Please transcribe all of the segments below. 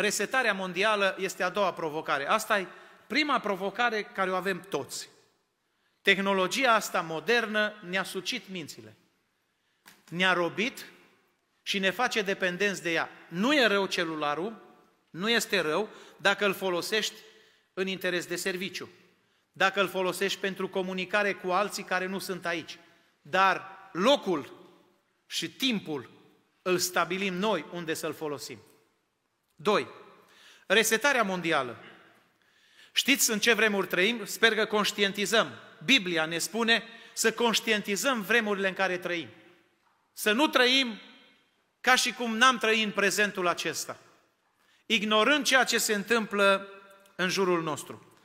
resetarea mondială este a doua provocare. Asta e prima provocare care o avem toți. Tehnologia asta modernă ne-a sucit mințile. Ne-a robit și ne face dependenți de ea. Nu e rău celularul, nu este rău dacă îl folosești în interes de serviciu, dacă îl folosești pentru comunicare cu alții care nu sunt aici. Dar locul și timpul îl stabilim noi unde să-l folosim. 2. Resetarea mondială. Știți în ce vremuri trăim? Sper că conștientizăm. Biblia ne spune să conștientizăm vremurile în care trăim. Să nu trăim ca și cum n-am trăit în prezentul acesta, ignorând ceea ce se întâmplă în jurul nostru.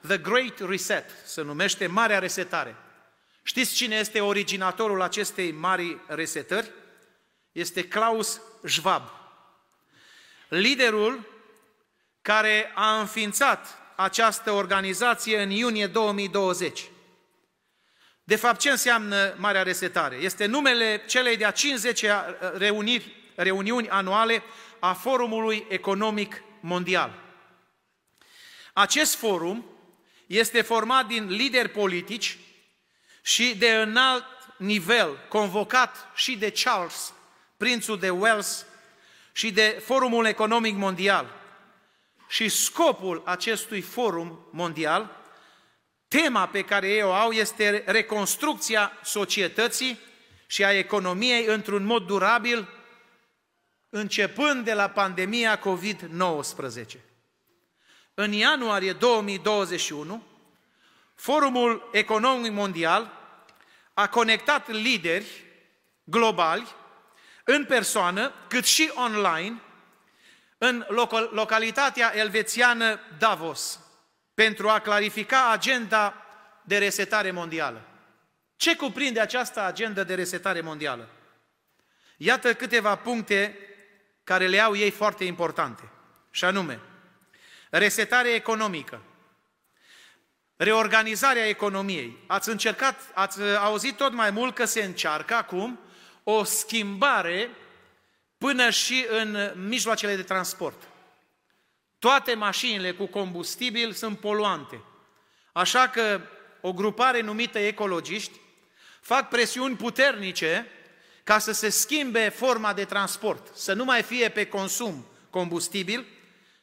The Great Reset se numește Marea Resetare. Știți cine este originatorul acestei mari resetări? Este Klaus Schwab, liderul care a înființat această organizație în iunie 2020. De fapt, ce înseamnă Marea Resetare? Este numele celei de-a 50 reuniri, reuniuni anuale a Forumului Economic Mondial. Acest forum este format din lideri politici și de înalt nivel, convocat și de Charles, prințul de Wales, și de Forumul Economic Mondial. Și scopul acestui forum mondial, tema pe care ei o au este reconstrucția societății și a economiei într-un mod durabil, începând de la pandemia COVID-19. În ianuarie 2021, Forumul Economic Mondial a conectat lideri globali în persoană, cât și online, în localitatea elvețiană Davos, pentru a clarifica agenda de resetare mondială. Ce cuprinde această agendă de resetare mondială? Iată câteva puncte care le au ei foarte importante, și anume, resetare economică, reorganizarea economiei. Ați încercat, ați auzit tot mai mult că se încearcă acum o schimbare până și în mijloacele de transport. Toate mașinile cu combustibil sunt poluante. Așa că o grupare numită ecologiști fac presiuni puternice ca să se schimbe forma de transport, să nu mai fie pe consum combustibil,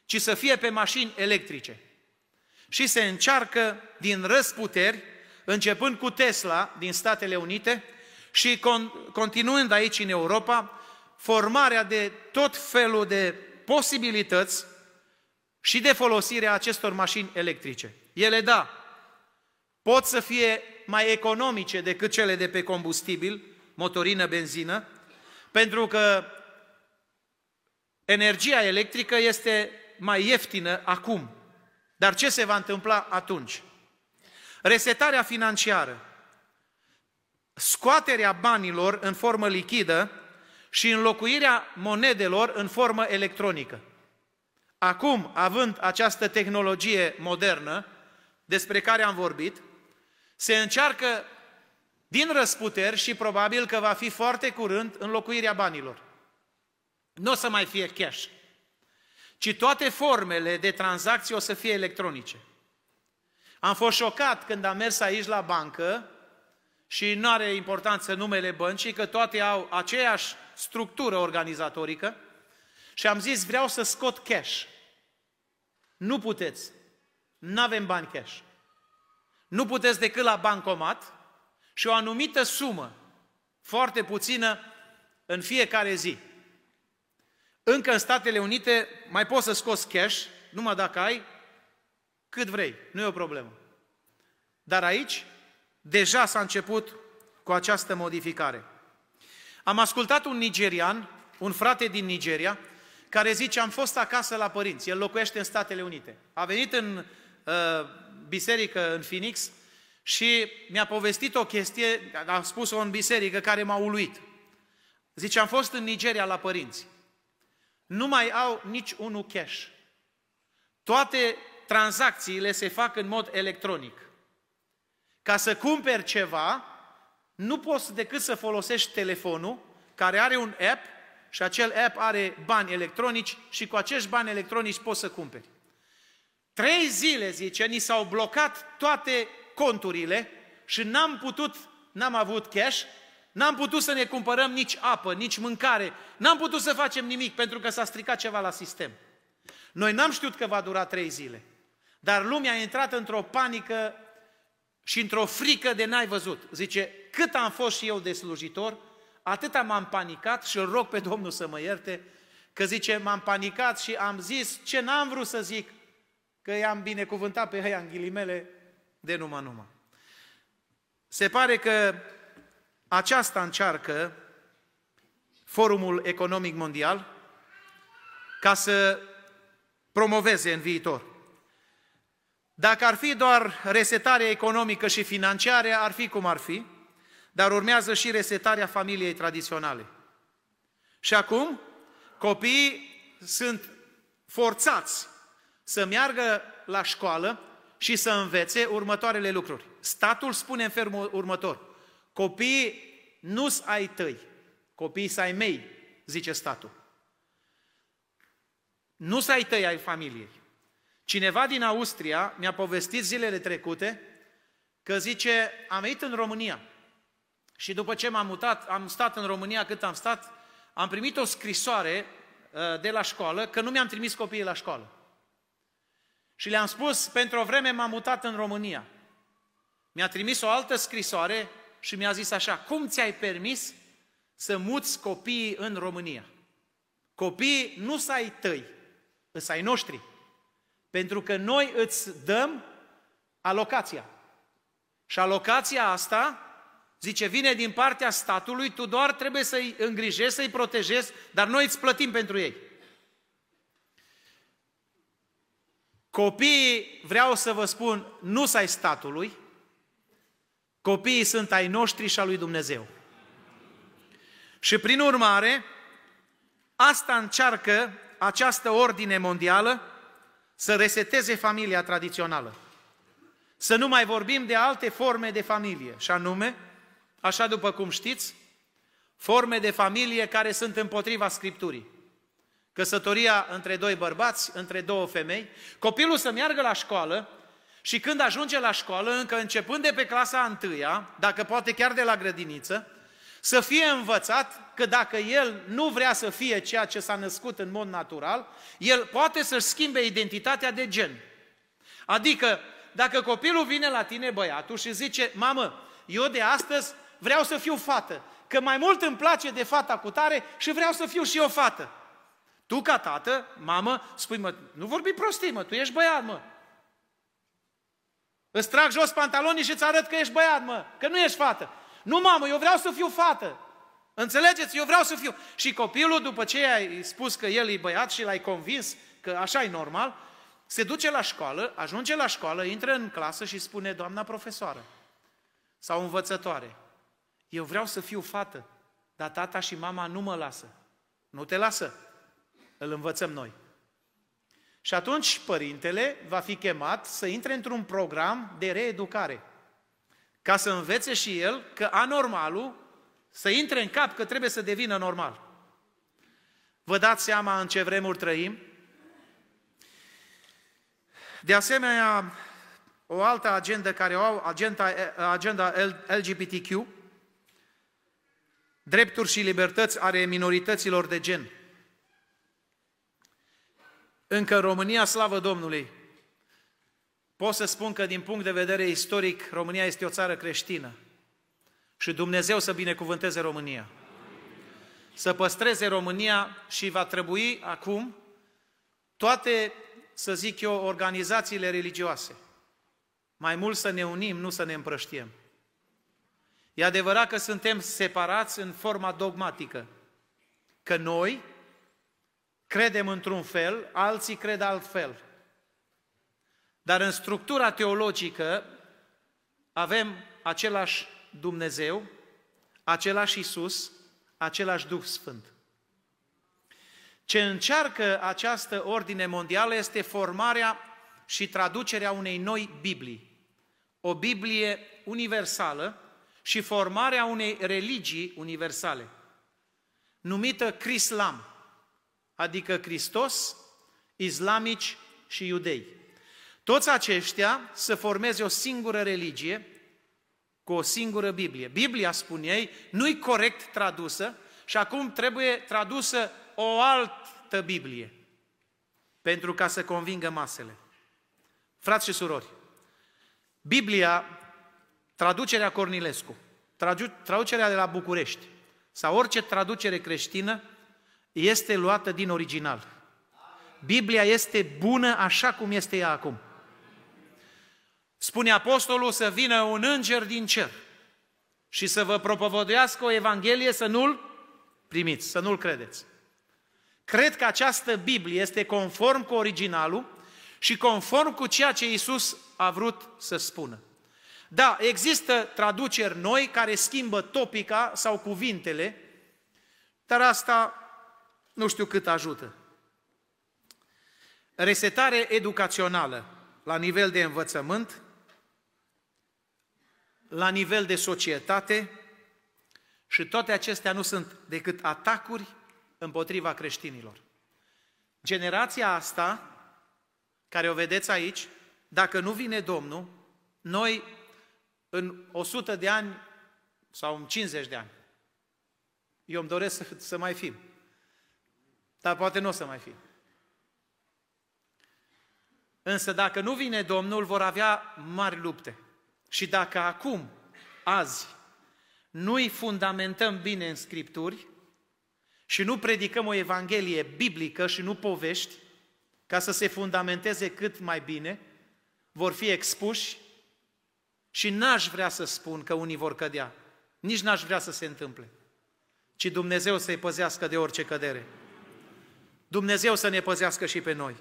ci să fie pe mașini electrice. Și se încearcă din răsputeri, începând cu Tesla din Statele Unite, și con- continuând aici în Europa, formarea de tot felul de posibilități și de folosire a acestor mașini electrice. Ele, da, pot să fie mai economice decât cele de pe combustibil, motorină, benzină, pentru că energia electrică este mai ieftină acum. Dar ce se va întâmpla atunci? Resetarea financiară scoaterea banilor în formă lichidă și înlocuirea monedelor în formă electronică. Acum, având această tehnologie modernă despre care am vorbit, se încearcă din răsputeri și probabil că va fi foarte curând înlocuirea banilor. Nu o să mai fie cash, ci toate formele de tranzacții o să fie electronice. Am fost șocat când am mers aici la bancă și nu are importanță numele băncii, că toate au aceeași structură organizatorică și am zis vreau să scot cash. Nu puteți. Nu avem bani cash. Nu puteți decât la bancomat și o anumită sumă, foarte puțină, în fiecare zi. Încă în Statele Unite mai poți să scoți cash, numai dacă ai cât vrei, nu e o problemă. Dar aici deja s-a început cu această modificare. Am ascultat un nigerian, un frate din Nigeria, care zice, am fost acasă la părinți, el locuiește în Statele Unite. A venit în uh, biserică în Phoenix și mi-a povestit o chestie, a spus-o în biserică, care m-a uluit. Zice, am fost în Nigeria la părinți. Nu mai au nici unul cash. Toate tranzacțiile se fac în mod electronic. Ca să cumperi ceva, nu poți decât să folosești telefonul, care are un app, și acel app are bani electronici și cu acești bani electronici poți să cumperi. Trei zile, zice, ni s-au blocat toate conturile și n-am putut, n-am avut cash, n-am putut să ne cumpărăm nici apă, nici mâncare, n-am putut să facem nimic pentru că s-a stricat ceva la sistem. Noi n-am știut că va dura trei zile, dar lumea a intrat într-o panică și într-o frică de n-ai văzut. Zice, cât am fost și eu de slujitor, atâta m-am panicat și îl rog pe Domnul să mă ierte, că zice, m-am panicat și am zis ce n-am vrut să zic, că i-am binecuvântat pe ăia în ghilimele de numai numai. Se pare că aceasta încearcă Forumul Economic Mondial ca să promoveze în viitor. Dacă ar fi doar resetarea economică și financiară, ar fi cum ar fi, dar urmează și resetarea familiei tradiționale. Și acum, copiii sunt forțați să meargă la școală și să învețe următoarele lucruri. Statul spune în felul următor, copiii nu s ai tăi, copiii s ai mei, zice statul. Nu s ai tăi ai familiei. Cineva din Austria mi-a povestit zilele trecute că zice, am venit în România și după ce m-am mutat, am stat în România cât am stat, am primit o scrisoare uh, de la școală că nu mi-am trimis copiii la școală. Și le-am spus, pentru o vreme m-am mutat în România. Mi-a trimis o altă scrisoare și mi-a zis așa, cum ți-ai permis să muți copiii în România? Copiii nu să ai tăi, îs ai noștri. Pentru că noi îți dăm alocația. Și alocația asta, zice, vine din partea statului, tu doar trebuie să-i îngrijești, să-i protejezi, dar noi îți plătim pentru ei. Copiii, vreau să vă spun, nu să ai statului, copiii sunt ai noștri și a lui Dumnezeu. Și prin urmare, asta încearcă această ordine mondială să reseteze familia tradițională. Să nu mai vorbim de alte forme de familie, și anume, așa după cum știți, forme de familie care sunt împotriva Scripturii. Căsătoria între doi bărbați, între două femei, copilul să meargă la școală și când ajunge la școală, încă începând de pe clasa întâia, dacă poate chiar de la grădiniță, să fie învățat că dacă el nu vrea să fie ceea ce s-a născut în mod natural, el poate să-și schimbe identitatea de gen. Adică, dacă copilul vine la tine, băiatul, și zice, mamă, eu de astăzi vreau să fiu fată, că mai mult îmi place de fata cu tare și vreau să fiu și eu fată. Tu ca tată, mamă, spui, mă, nu vorbi prostii, mă, tu ești băiat, mă. Îți trag jos pantalonii și îți arăt că ești băiat, mă, că nu ești fată. Nu, mamă, eu vreau să fiu fată. Înțelegeți? Eu vreau să fiu. Și copilul, după ce ai spus că el e băiat și l-ai convins că așa e normal, se duce la școală, ajunge la școală, intră în clasă și spune, doamna profesoară sau învățătoare, eu vreau să fiu fată, dar tata și mama nu mă lasă. Nu te lasă îl învățăm noi. Și atunci părintele va fi chemat să intre într-un program de reeducare, ca să învețe și el că anormalul să intre în cap că trebuie să devină normal. Vă dați seama în ce vremuri trăim? De asemenea, o altă agendă care o au, agenda, agenda LGBTQ, drepturi și libertăți ale minorităților de gen. Încă în România, slavă Domnului, pot să spun că din punct de vedere istoric, România este o țară creștină. Și Dumnezeu să binecuvânteze România. Să păstreze România și va trebui acum toate, să zic eu, organizațiile religioase. Mai mult să ne unim, nu să ne împrăștiem. E adevărat că suntem separați în forma dogmatică. Că noi, credem într-un fel, alții cred altfel. Dar în structura teologică avem același Dumnezeu, același Isus, același Duh Sfânt. Ce încearcă această ordine mondială este formarea și traducerea unei noi Biblii. O Biblie universală și formarea unei religii universale. numită Crislam, adică Hristos, islamici și iudei. Toți aceștia să formeze o singură religie cu o singură Biblie. Biblia, spun ei, nu-i corect tradusă și acum trebuie tradusă o altă Biblie pentru ca să convingă masele. Frați și surori, Biblia, traducerea Cornilescu, traducerea de la București sau orice traducere creștină este luată din original. Biblia este bună așa cum este ea acum. Spune apostolul să vină un înger din cer și să vă propovăduiască o evanghelie să nu-l primiți, să nu-l credeți. Cred că această Biblie este conform cu originalul și conform cu ceea ce Isus a vrut să spună. Da, există traduceri noi care schimbă topica sau cuvintele, dar asta nu știu cât ajută. Resetare educațională la nivel de învățământ, la nivel de societate și toate acestea nu sunt decât atacuri împotriva creștinilor. Generația asta, care o vedeți aici, dacă nu vine Domnul, noi în 100 de ani sau în 50 de ani, eu îmi doresc să, să mai fim, dar poate nu o să mai fim. Însă dacă nu vine Domnul, vor avea mari lupte. Și dacă acum, azi, nu-i fundamentăm bine în Scripturi și nu predicăm o Evanghelie biblică și nu povești, ca să se fundamenteze cât mai bine, vor fi expuși și n-aș vrea să spun că unii vor cădea. Nici n-aș vrea să se întâmple. Ci Dumnezeu să-i păzească de orice cădere. Dumnezeu să ne păzească și pe noi.